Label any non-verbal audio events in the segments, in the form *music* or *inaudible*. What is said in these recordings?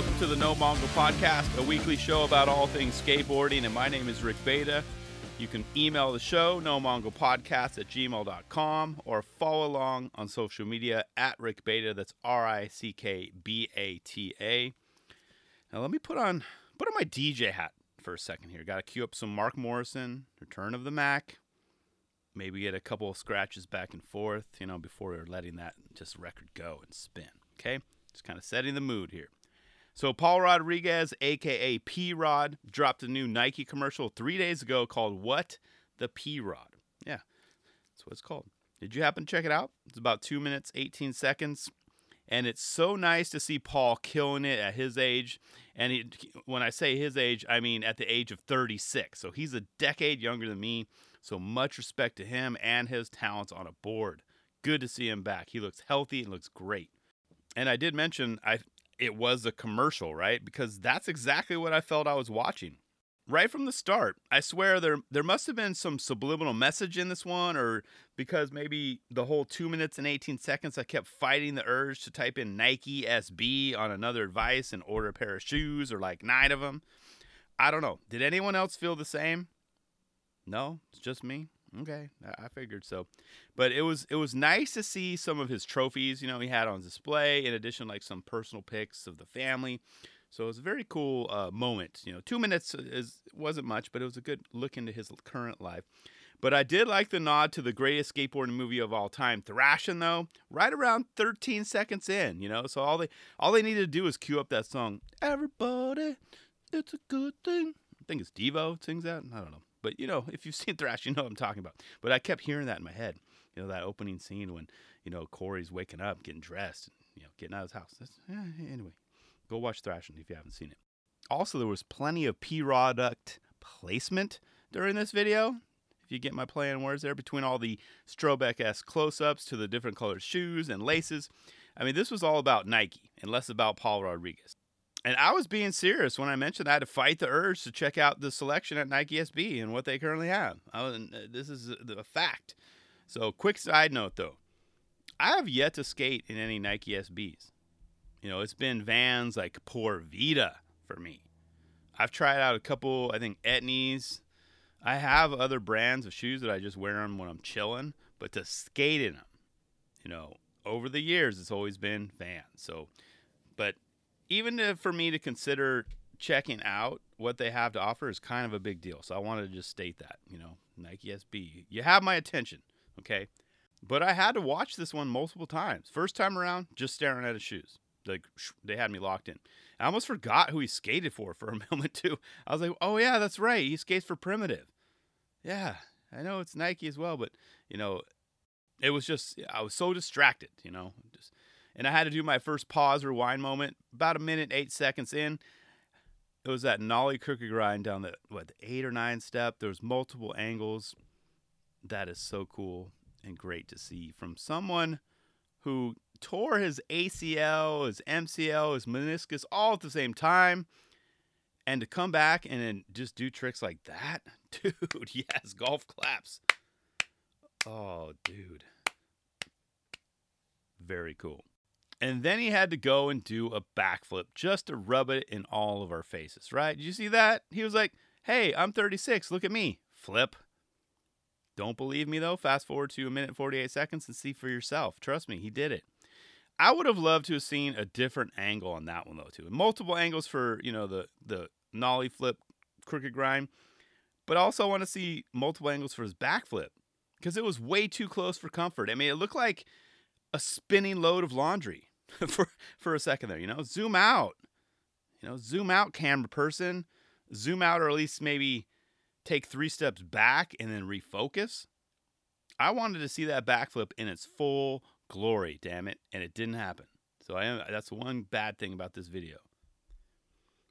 Welcome to the No Mongo Podcast, a weekly show about all things skateboarding. And my name is Rick Bata. You can email the show, no mongo podcast at gmail.com, or follow along on social media at Rick Bata. That's R I C K B A T A. Now, let me put on put on my DJ hat for a second here. Got to cue up some Mark Morrison, Return of the Mack. Maybe get a couple of scratches back and forth, you know, before we're letting that just record go and spin. Okay? Just kind of setting the mood here. So Paul Rodriguez, aka P Rod, dropped a new Nike commercial three days ago called "What the P Rod." Yeah, that's what it's called. Did you happen to check it out? It's about two minutes, 18 seconds, and it's so nice to see Paul killing it at his age. And he, when I say his age, I mean at the age of 36. So he's a decade younger than me. So much respect to him and his talents on a board. Good to see him back. He looks healthy and looks great. And I did mention I it was a commercial, right? Because that's exactly what I felt I was watching. Right from the start. I swear there there must have been some subliminal message in this one or because maybe the whole 2 minutes and 18 seconds I kept fighting the urge to type in Nike SB on another device and order a pair of shoes or like 9 of them. I don't know. Did anyone else feel the same? No, it's just me. Okay, I figured so. But it was it was nice to see some of his trophies, you know, he had on display. In addition, like some personal pics of the family. So it was a very cool uh, moment. You know, two minutes is wasn't much, but it was a good look into his current life. But I did like the nod to the greatest skateboarding movie of all time, Thrashin' though, right around 13 seconds in, you know. So all they all they needed to do was cue up that song, Everybody, it's a good thing. I think it's Devo sings that. I don't know. But you know, *laughs* if you've seen Thrash, you know what I'm talking about. But I kept hearing that in my head. You know, that opening scene when you know Corey's waking up, getting dressed, and, you know, getting out of his house. Eh, anyway, go watch Thrashin' if you haven't seen it. Also, there was plenty of product placement during this video. If you get my play on words there, between all the Strobeck s close ups to the different colored shoes and laces. I mean, this was all about Nike and less about Paul Rodriguez. And I was being serious when I mentioned I had to fight the urge to check out the selection at Nike SB and what they currently have. Was, uh, this is a fact. So, quick side note though, I have yet to skate in any Nike SBs. You know, it's been Vans like Poor Vita for me. I've tried out a couple, I think Etnies. I have other brands of shoes that I just wear them when I'm chilling, but to skate in them, you know, over the years it's always been Vans. So, but even to, for me to consider checking out what they have to offer is kind of a big deal. So I wanted to just state that, you know, Nike SB, you have my attention, okay? But I had to watch this one multiple times. First time around, just staring at his shoes. Like they had me locked in. I almost forgot who he skated for for a *laughs* moment too. I was like, "Oh yeah, that's right. He skates for Primitive." Yeah, I know it's Nike as well, but you know, it was just I was so distracted, you know, just and I had to do my first pause rewind moment about a minute eight seconds in. It was that nollie crooked grind down the what the eight or nine step. There was multiple angles. That is so cool and great to see from someone who tore his ACL, his MCL, his meniscus all at the same time. And to come back and then just do tricks like that, *laughs* dude, yes, golf claps. Oh, dude. Very cool. And then he had to go and do a backflip just to rub it in all of our faces, right? Did you see that? He was like, hey, I'm 36. Look at me. Flip. Don't believe me though? Fast forward to a minute 48 seconds and see for yourself. Trust me, he did it. I would have loved to have seen a different angle on that one though too. Multiple angles for, you know, the the nollie flip crooked grind. But also want to see multiple angles for his backflip because it was way too close for comfort. I mean, it looked like a spinning load of laundry. *laughs* for for a second there. You know, zoom out. You know, zoom out, camera person. Zoom out, or at least maybe take three steps back and then refocus. I wanted to see that backflip in its full glory, damn it, and it didn't happen. So I am, that's one bad thing about this video.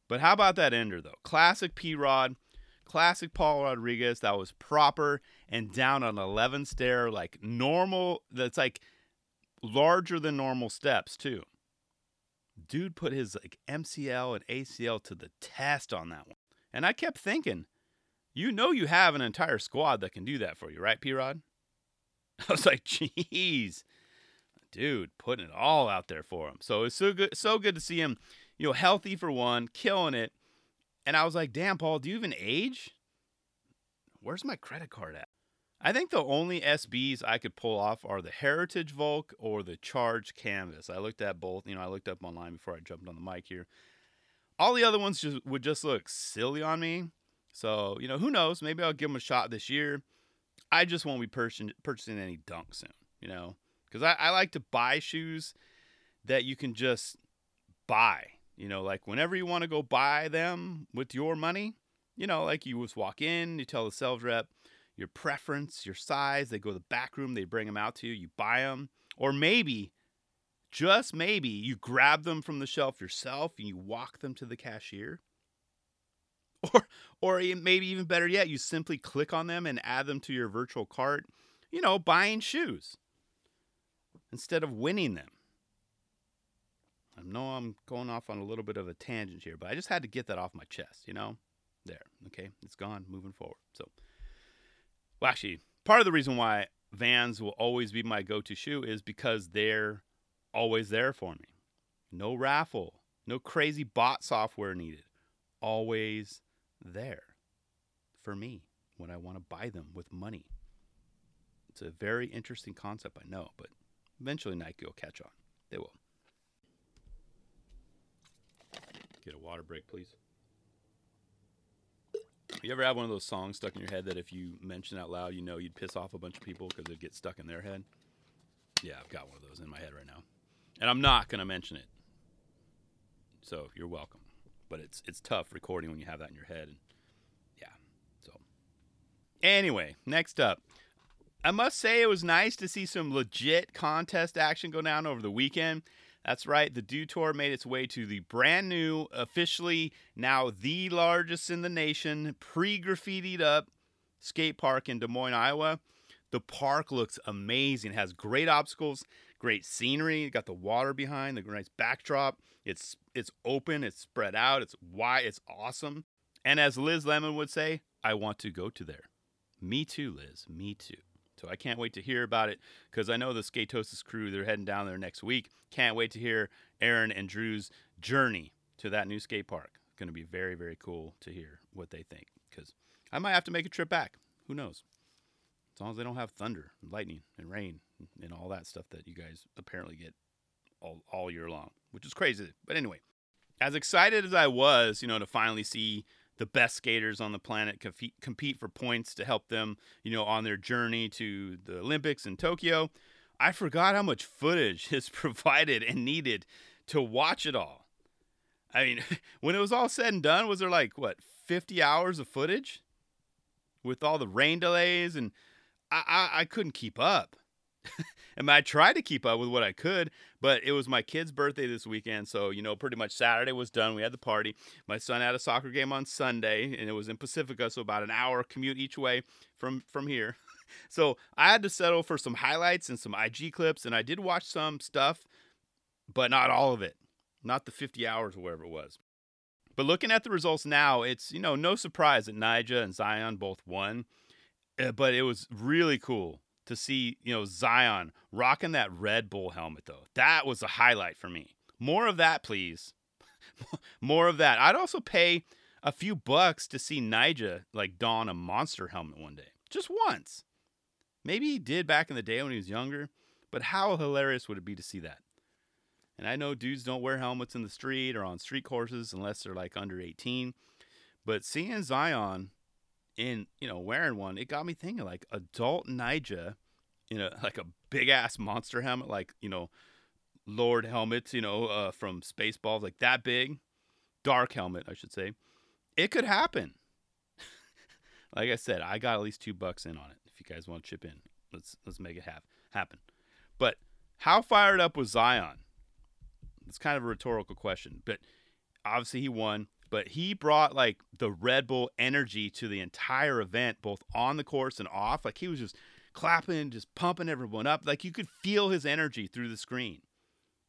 But how about that ender though? Classic P Rod, classic Paul Rodriguez. That was proper and down on 11 stair, like normal. That's like larger than normal steps too. Dude put his like MCL and ACL to the test on that one. And I kept thinking, you know you have an entire squad that can do that for you, right, P Rod? *laughs* I was like, jeez, dude, putting it all out there for him. So it's so good, so good to see him you know, healthy for one, killing it. And I was like, damn, Paul, do you even age? Where's my credit card at? I think the only SBs I could pull off are the Heritage Vulc or the Charge Canvas. I looked at both. You know, I looked up online before I jumped on the mic here. All the other ones just would just look silly on me. So, you know, who knows? Maybe I'll give them a shot this year. I just won't be purchasing, any dunk soon, you know, because I, I like to buy shoes that you can just buy. You know, like whenever you want to go buy them with your money, you know, like you just walk in, you tell the sales rep your preference, your size, they go to the back room, they bring them out to you, you buy them. Or maybe, just maybe, you grab them from the shelf yourself and you walk them to the cashier. *laughs* Or, or maybe even better yet, you simply click on them and add them to your virtual cart, you know, buying shoes instead of winning them. I know I'm going off on a little bit of a tangent here, but I just had to get that off my chest, you know? There, okay? It's gone, moving forward. So, well, actually, part of the reason why Vans will always be my go to shoe is because they're always there for me. No raffle, no crazy bot software needed. Always there for me when I want to buy them with money. It's a very interesting concept, I know, but eventually Nike will catch on. They will. Get a water break, please. You ever have one of those songs stuck in your head that if you mention out loud, you know you'd piss off a bunch of people because it'd get stuck in their head? Yeah, I've got one of those in my head right now. And I'm not to mention it. So you're welcome. But it's it's tough recording when you have that in your head. And yeah. So anyway, next up. I must say it was nice to see some legit contest action go down over the weekend. That's right, the Dew Tour made its way to the brand new, officially now the largest in the nation, pre graffitied up skate park in Des Moines, Iowa. The park looks amazing, it has great obstacles, great scenery, got the water behind, the nice backdrop. It's it's open, it's spread out, it's wide, it's awesome. And as Liz Lemon would say, I want to go to there. Me too, Liz. Me too. So I can't wait to hear about it because I know the Skatosis crew, they're heading down there next week. Can't wait to hear Aaron and Drew's journey to that new skate park. It's going to be very, very cool to hear what they think because I might have to make a trip back. Who knows? As long as they don't have thunder, and lightning, and rain, and all that stuff that you guys apparently get all, all year long, which is crazy. But anyway, as excited as I was, you know, to finally see the best skaters on the planet compete, compete for points to help them, you know, on their journey to the Olympics in Tokyo. I forgot how much footage *laughs* is provided and needed to watch it all. I mean, *laughs* when it was all said and done, was there like what 50 hours of footage with all the rain delays and I I, I couldn't keep up. *laughs* and I tried to keep up with what I could, but it was my kid's birthday this weekend, so you know, pretty much Saturday was done. We had the party. My son had a soccer game on Sunday, and it was in Pacifica, so about an hour commute each way from from here. *laughs* so I had to settle for some highlights and some IG clips, and I did watch some stuff, but not all of it, not the 50 hours or whatever it was. But looking at the results now, it's you know no surprise that Nyjah and Zion both won, eh, but it was really cool to see, you know, Zion rocking that Red Bull helmet though. That was a highlight for me. More of that, please. *laughs* More of that. I'd also pay a few bucks to see Nyjah like don a monster helmet one day. Just once. Maybe he did back in the day when he was younger, but how hilarious would it be to see that? And I know dudes don't wear helmets in the street or on street courses unless they're like under 18. But seeing Zion in you know wearing one, it got me thinking like adult Nyjah in a like a big ass monster helmet, like you know Lord helmets, you know uh, from Spaceballs, like that big, dark helmet, I should say. It could happen. *laughs* like I said, I got at least two bucks in on it. If you guys want to chip in, let's let's make it have, happen. But how fired up was Zion? It's kind of a rhetorical question, but obviously he won but he brought like the Red Bull energy to the entire event, both on the course and off. Like he was just clapping, just pumping everyone up. Like you could feel his energy through the screen.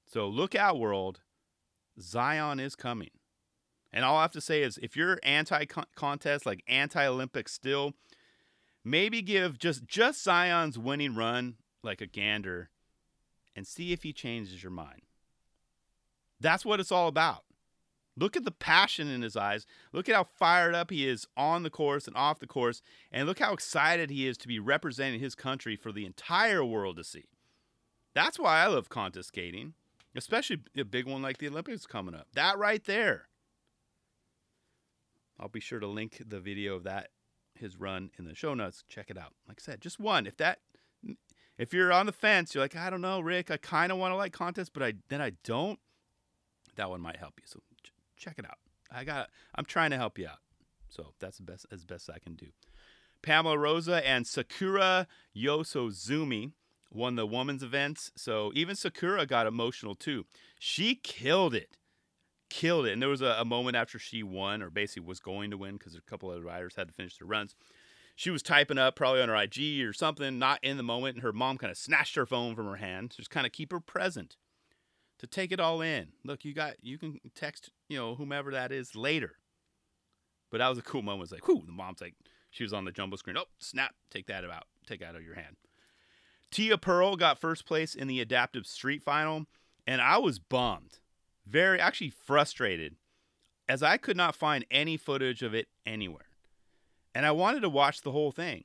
So look out, world. Zion is coming. And all I have to say is if you're anti contest, like anti Olympic still, maybe give just just Zion's winning run like a gander and see if he changes your mind. That's what it's all about. Look at the passion in his eyes. Look at how fired up he is on the course and off the course. And look how excited he is to be representing his country for the entire world to see. That's why I love contest skating, especially a big one like the Olympics coming up. That right there. I'll be sure to link the video of that his run in the show notes. Check it out. Like I said, just one. If that if you're on the fence, you're like, I don't know, Rick, I kind of want to like contests, but I then I don't. That one might help you. So check it out. I got I'm trying to help you out. So that's the best as best I can do. Pamela Rosa and Sakura Yosozumi won the women's events. So even Sakura got emotional too. She killed it. Killed it. And there was a, a moment after she won, or basically was going to win, because a couple of riders had to finish their runs. She was typing up probably on her IG or something, not in the moment, and her mom kind of snatched her phone from her hand, just kind of keep her present to take it all in. Look, you got you can text, you know, whomever that is later. But that was a cool moment. It's like, whoo, the mom's like, she was on the jumbo screen. Oh, snap, take that out, take that out of your hand. Tia Pearl got first place in the adaptive street final, and I was bummed, very actually frustrated, as I could not find any footage of it anywhere. And I wanted to watch the whole thing.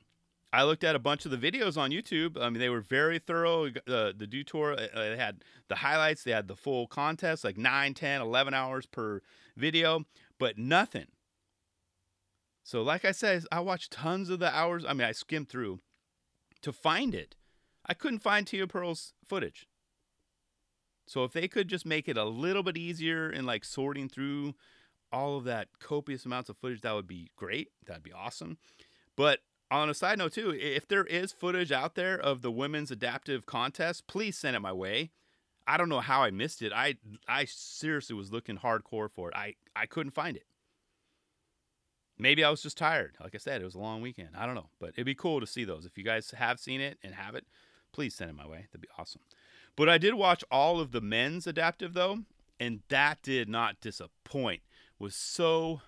I looked at a bunch of the videos on YouTube. I mean, they were very thorough. Uh, the Dew Tour, uh, they had the highlights, they had the full contest, like 9, 10, 11 hours per video, but nothing. So, like I said, I watched tons of the hours. I mean, I skimmed through to find it. I couldn't find Tia Pearl's footage. So if they could just make it a little bit easier in like sorting through all of that copious amounts of footage, that would be great. That'd be awesome. But on a side note too, if there is footage out there of the women's adaptive contest, please send it my way. I don't know how I missed it. I I seriously was looking hardcore for it. I I couldn't find it. Maybe I was just tired. Like I said, it was a long weekend. I don't know, but it'd be cool to see those. If you guys have seen it and have it, please send it my way. That'd be awesome. But I did watch all of the men's adaptive though, and that did not disappoint. Was so,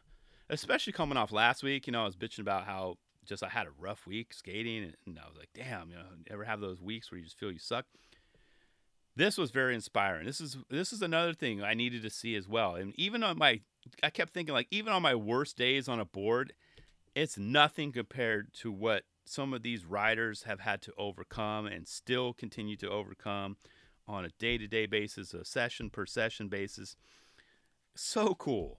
especially coming off last week. You know, I was bitching about how just I had a rough week skating, and I was like, damn, you know, ever have those weeks where you just feel you suck? This was very inspiring. This is this is another thing I needed to see as well. And even on my, I kept thinking like even on my worst days on a board, it's nothing compared to what some of these riders have had to overcome and still continue to overcome on a day-to-day basis, a session per session basis. So cool.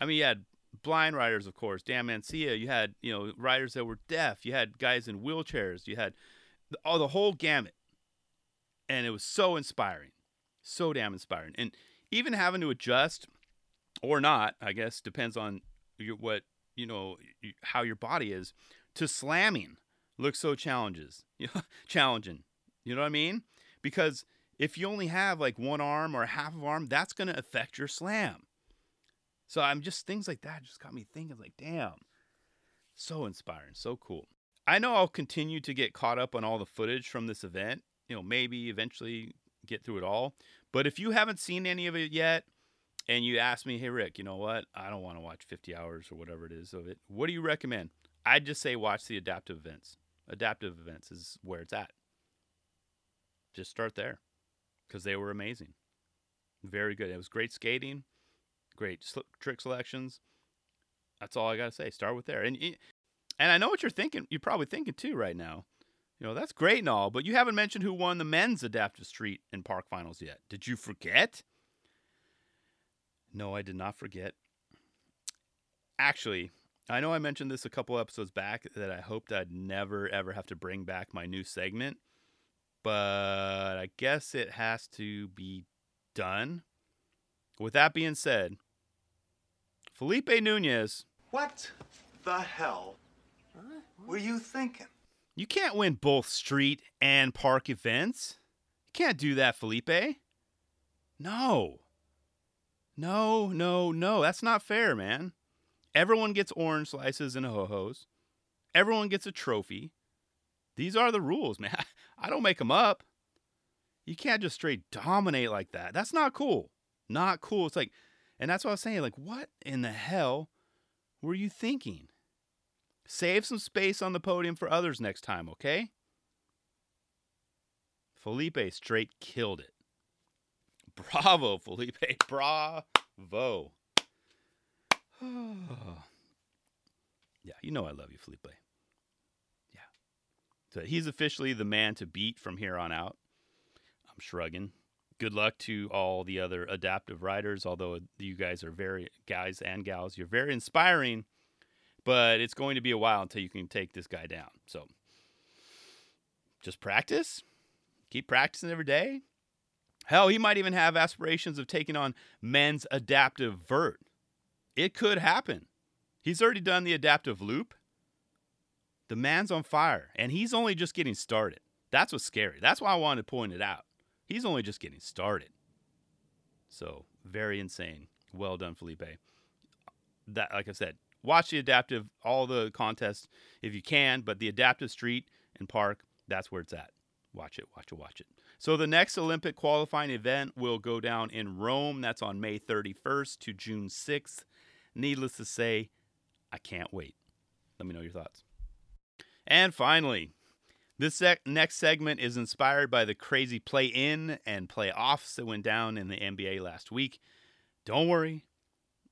I mean, you had blind riders, of course, Dan Mancina. You had you know riders that were deaf. You had guys in wheelchairs. You had all the whole gamut, and it was so inspiring, so damn inspiring. And even having to adjust or not, I guess depends on your, what you know how your body is to slamming looks so challenges *laughs* challenging you know what i mean because if you only have like one arm or half of arm that's going to affect your slam so i'm just things like that just got me thinking like damn so inspiring so cool i know i'll continue to get caught up on all the footage from this event you know maybe eventually get through it all but if you haven't seen any of it yet and you ask me hey rick you know what i don't want to watch 50 hours or whatever it is of it what do you recommend I'd just say watch the adaptive events. Adaptive events is where it's at. Just start there because they were amazing. Very good. It was great skating, great trick selections. That's all I got to say. Start with there. And and I know what you're thinking. You're probably thinking too right now. You know, that's great and all, but you haven't mentioned who won the men's adaptive street and park finals yet. Did you forget? No, I did not forget. Actually, I know I mentioned this a couple episodes back that I hoped I'd never ever have to bring back my new segment, but I guess it has to be done. With that being said, Felipe Nunes. What the hell were you thinking? You can't win both street and park events. You can't do that, Felipe. No. No, no, no. That's not fair, man. Everyone gets orange slices and ho hos. Everyone gets a trophy. These are the rules, *laughs* man. I don't make them up. You can't just straight dominate like that. That's not cool. Not cool. It's like, and that's what I was saying. Like, what in the hell were you thinking? Save some space on the podium for others next time, okay? Felipe straight killed it. *laughs* Bravo, Felipe. *laughs* Bravo. *sighs* yeah, you know I love you, Felipe. Yeah. So he's officially the man to beat from here on out. I'm shrugging. Good luck to all the other adaptive riders, although you guys are very, guys and gals, you're very inspiring, but it's going to be a while until you can take this guy down. So just practice. Keep practicing every day. Hell, he might even have aspirations of taking on men's adaptive vert. It could happen. He's already done the adaptive loop. The man's on fire, and he's only just getting started. That's what's scary. That's why I wanted to point it out. He's only just getting started. So, very insane. Well done, Felipe. That, like I said, watch the adaptive, all the contests if you can, but the adaptive street and park, that's where it's at. Watch it, watch it, watch it. So the next Olympic qualifying event will go down in Rome. That's on May 31st to June 6th. Needless to say, I can't wait. Let me know your thoughts. And finally, this sec- next segment is inspired by the crazy play in and play offs that went down in the NBA last week. Don't worry,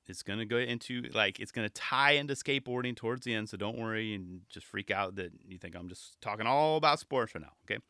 it's going to go into like it's going to tie into skateboarding towards the end, so don't worry and just freak out that you think I'm just talking all about sports right now, okay?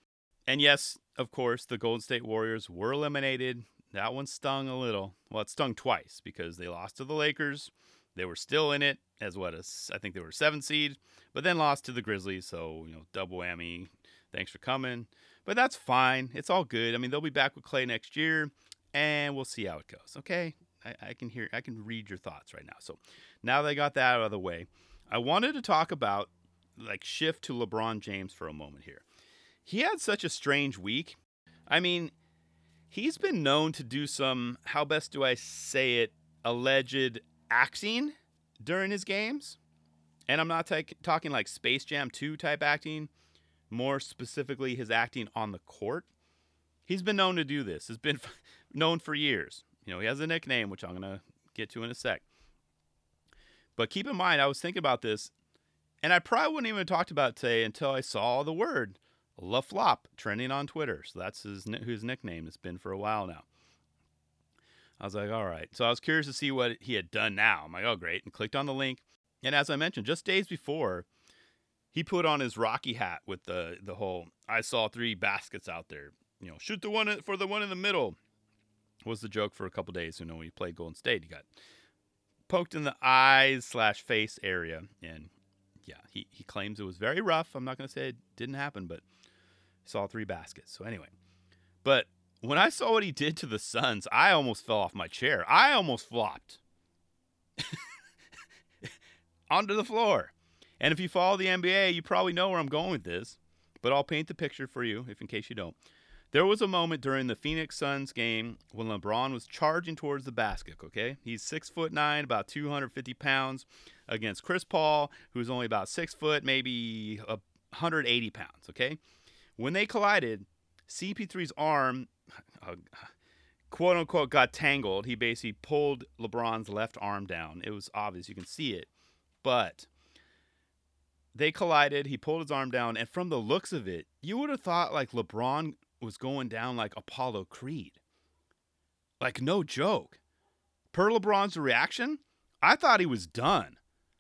And yes, of course, the Golden State Warriors were eliminated. That one stung a little. Well, it stung twice because they lost to the Lakers. They were still in it as what a, I think they were seven seed, but then lost to the Grizzlies. So you know, double whammy. Thanks for coming, but that's fine. It's all good. I mean, they'll be back with Clay next year, and we'll see how it goes. Okay, I, I can hear, I can read your thoughts right now. So now they got that out of the way, I wanted to talk about like shift to LeBron James for a moment here he had such a strange week. I mean, he's been known to do some, how best do I say it, alleged acting during his games. And I'm not t- talking like Space Jam 2 type acting, more specifically his acting on the court. He's been known to do this. Has been *laughs* known for years. You know, he has a nickname which I'm going to get to in a sec. But keep in mind, I was thinking about this, and I probably wouldn't even have talked about it today until I saw the word La Flop trending on Twitter. So that's his his nickname has been for a while now. I was like, all right. So I was curious to see what he had done now. I'm like, oh great, and clicked on the link. And as I mentioned, just days before, he put on his Rocky hat with the the whole I saw three baskets out there. You know, shoot the one for the one in the middle. Was the joke for a couple days. You know, when he played Golden State, he got poked in the eyes slash face area, and yeah, he he claims it was very rough. I'm not going to say it didn't happen, but saw three baskets. So anyway, but when I saw what he did to the Suns, I almost fell off my chair. I almost flopped *laughs* onto the floor. And if you follow the NBA, you probably know where I'm going with this, but I'll paint the picture for you if in case you don't. There was a moment during the Phoenix Suns game when LeBron was charging towards the basket. Okay, he's six foot nine, about 250 pounds, against Chris Paul, who's only about six foot, maybe 180 pounds. Okay, when they collided, CP3's arm, quote unquote, got tangled. He basically pulled LeBron's left arm down. It was obvious. You can see it. But they collided. He pulled his arm down. And from the looks of it, you would have thought like LeBron was going down like Apollo Creed. Like, no joke. Per LeBron's reaction, I thought he was done.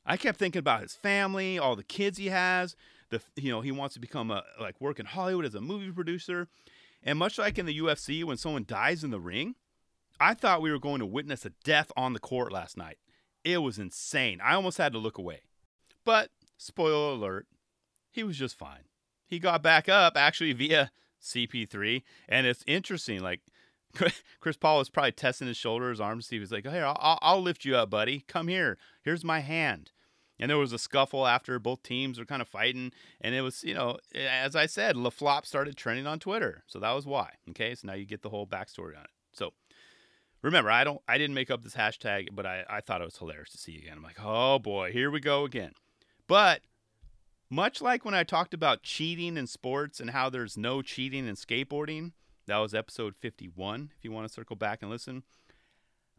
I kept thinking about his family, all the kids he has, the you know he wants to become a like work in Hollywood as a movie producer, and much like in the UFC when someone dies in the ring, I thought we were going to witness a death on the court last night. It was insane. I almost had to look away. But spoiler alert, he was just fine. He got back up actually via CP3, and it's interesting. Like *laughs* Chris Paul was probably testing his shoulder, his arms. He was like, "Here, I'll, I'll lift you up, buddy. Come here. Here's my hand." And there was a scuffle after both teams were kind of fighting and it was you know as i said LaFlop started trending on twitter so that was why okay? So now you get the whole backstory on it. So remember i don't i didn't make up this hashtag but i, I thought it was hilarious to see again. I'm like oh boy here we go again. But much like when i talked about cheating in sports and how there's no cheating in skateboarding that was episode 51 if you want to circle back and listen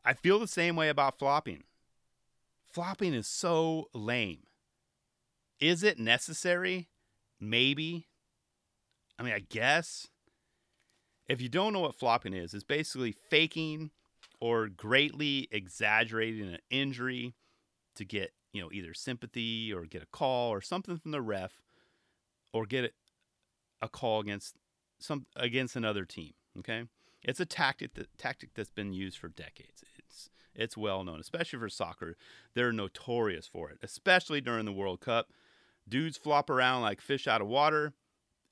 i feel the same way about flopping flopping is so lame. Is it necessary? Maybe. I mean, I guess. If you don't know what flopping is, it's basically faking or greatly exaggerating an injury to get, you know, either sympathy or get a call or something from the ref or get a call against some against another team, okay? It's a tactic that, tactic that's been used for decades. It's it's well known, especially for soccer. They're notorious for it, especially during the World Cup. Dudes flop around like fish out of water.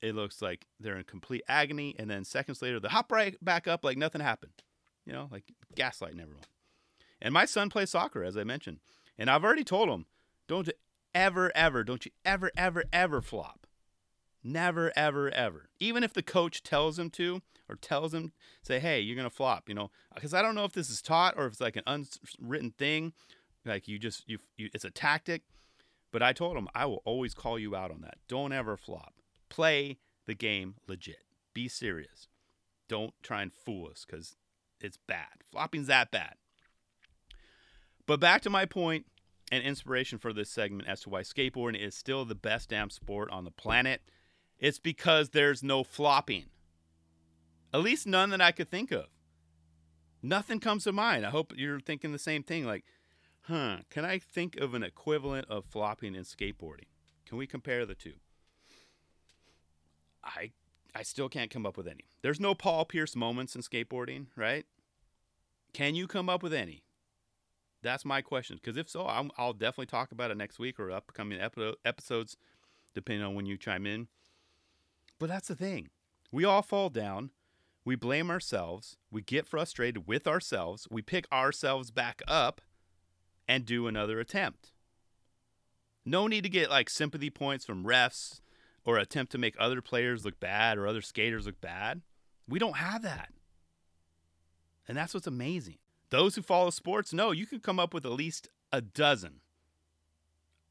It looks like they're in complete agony, and then seconds later, they hop right back up like nothing happened. You know, like gaslighting everyone. And my son plays soccer, as I mentioned, and I've already told him, don't ever, ever, don't you ever, ever, ever flop. Never, ever, ever. Even if the coach tells him to or tells him, say, hey, you're going to flop, you know, because I don't know if this is taught or if it's like an unwritten thing. Like you just, you, you, it's a tactic. But I told him, I will always call you out on that. Don't ever flop. Play the game legit. Be serious. Don't try and fool us because it's bad. Flopping's that bad. But back to my point and inspiration for this segment as to why skateboarding is still the best damn sport on the planet. It's because there's no flopping. At least none that I could think of. Nothing comes to mind. I hope you're thinking the same thing. Like, huh, can I think of an equivalent of flopping and skateboarding? Can we compare the two? I I still can't come up with any. There's no Paul Pierce moments in skateboarding, right? Can you come up with any? That's my question. Because if so, i will definitely talk about it next week or upcoming episodes, depending on when you chime in. But that's the thing. We all fall down. We blame ourselves. We get frustrated with ourselves. We pick ourselves back up and do another attempt. No need to get like sympathy points from refs or attempt to make other players look bad or other skaters look bad. We don't have that. And that's what's amazing. Those who follow sports know you can come up with at least a dozen,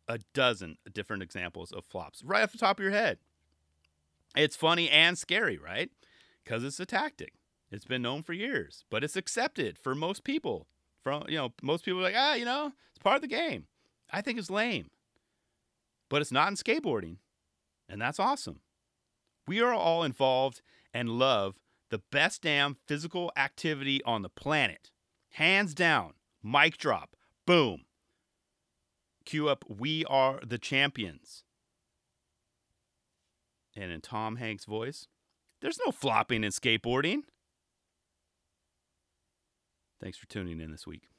a dozen different examples of flops right off the top of your head. It's funny and scary, right? Because it's a tactic. It's been known for years, but it's accepted for most people. From you know, most people are like, ah, you know, it's part of the game. I think it's lame, but it's not in skateboarding, and that's awesome. We are all involved and love the best damn physical activity on the planet, hands down. Mic drop, boom. Cue up, we are the champions and in Tom Hanks' voice, there's no flopping in skateboarding. Thanks for tuning in this week.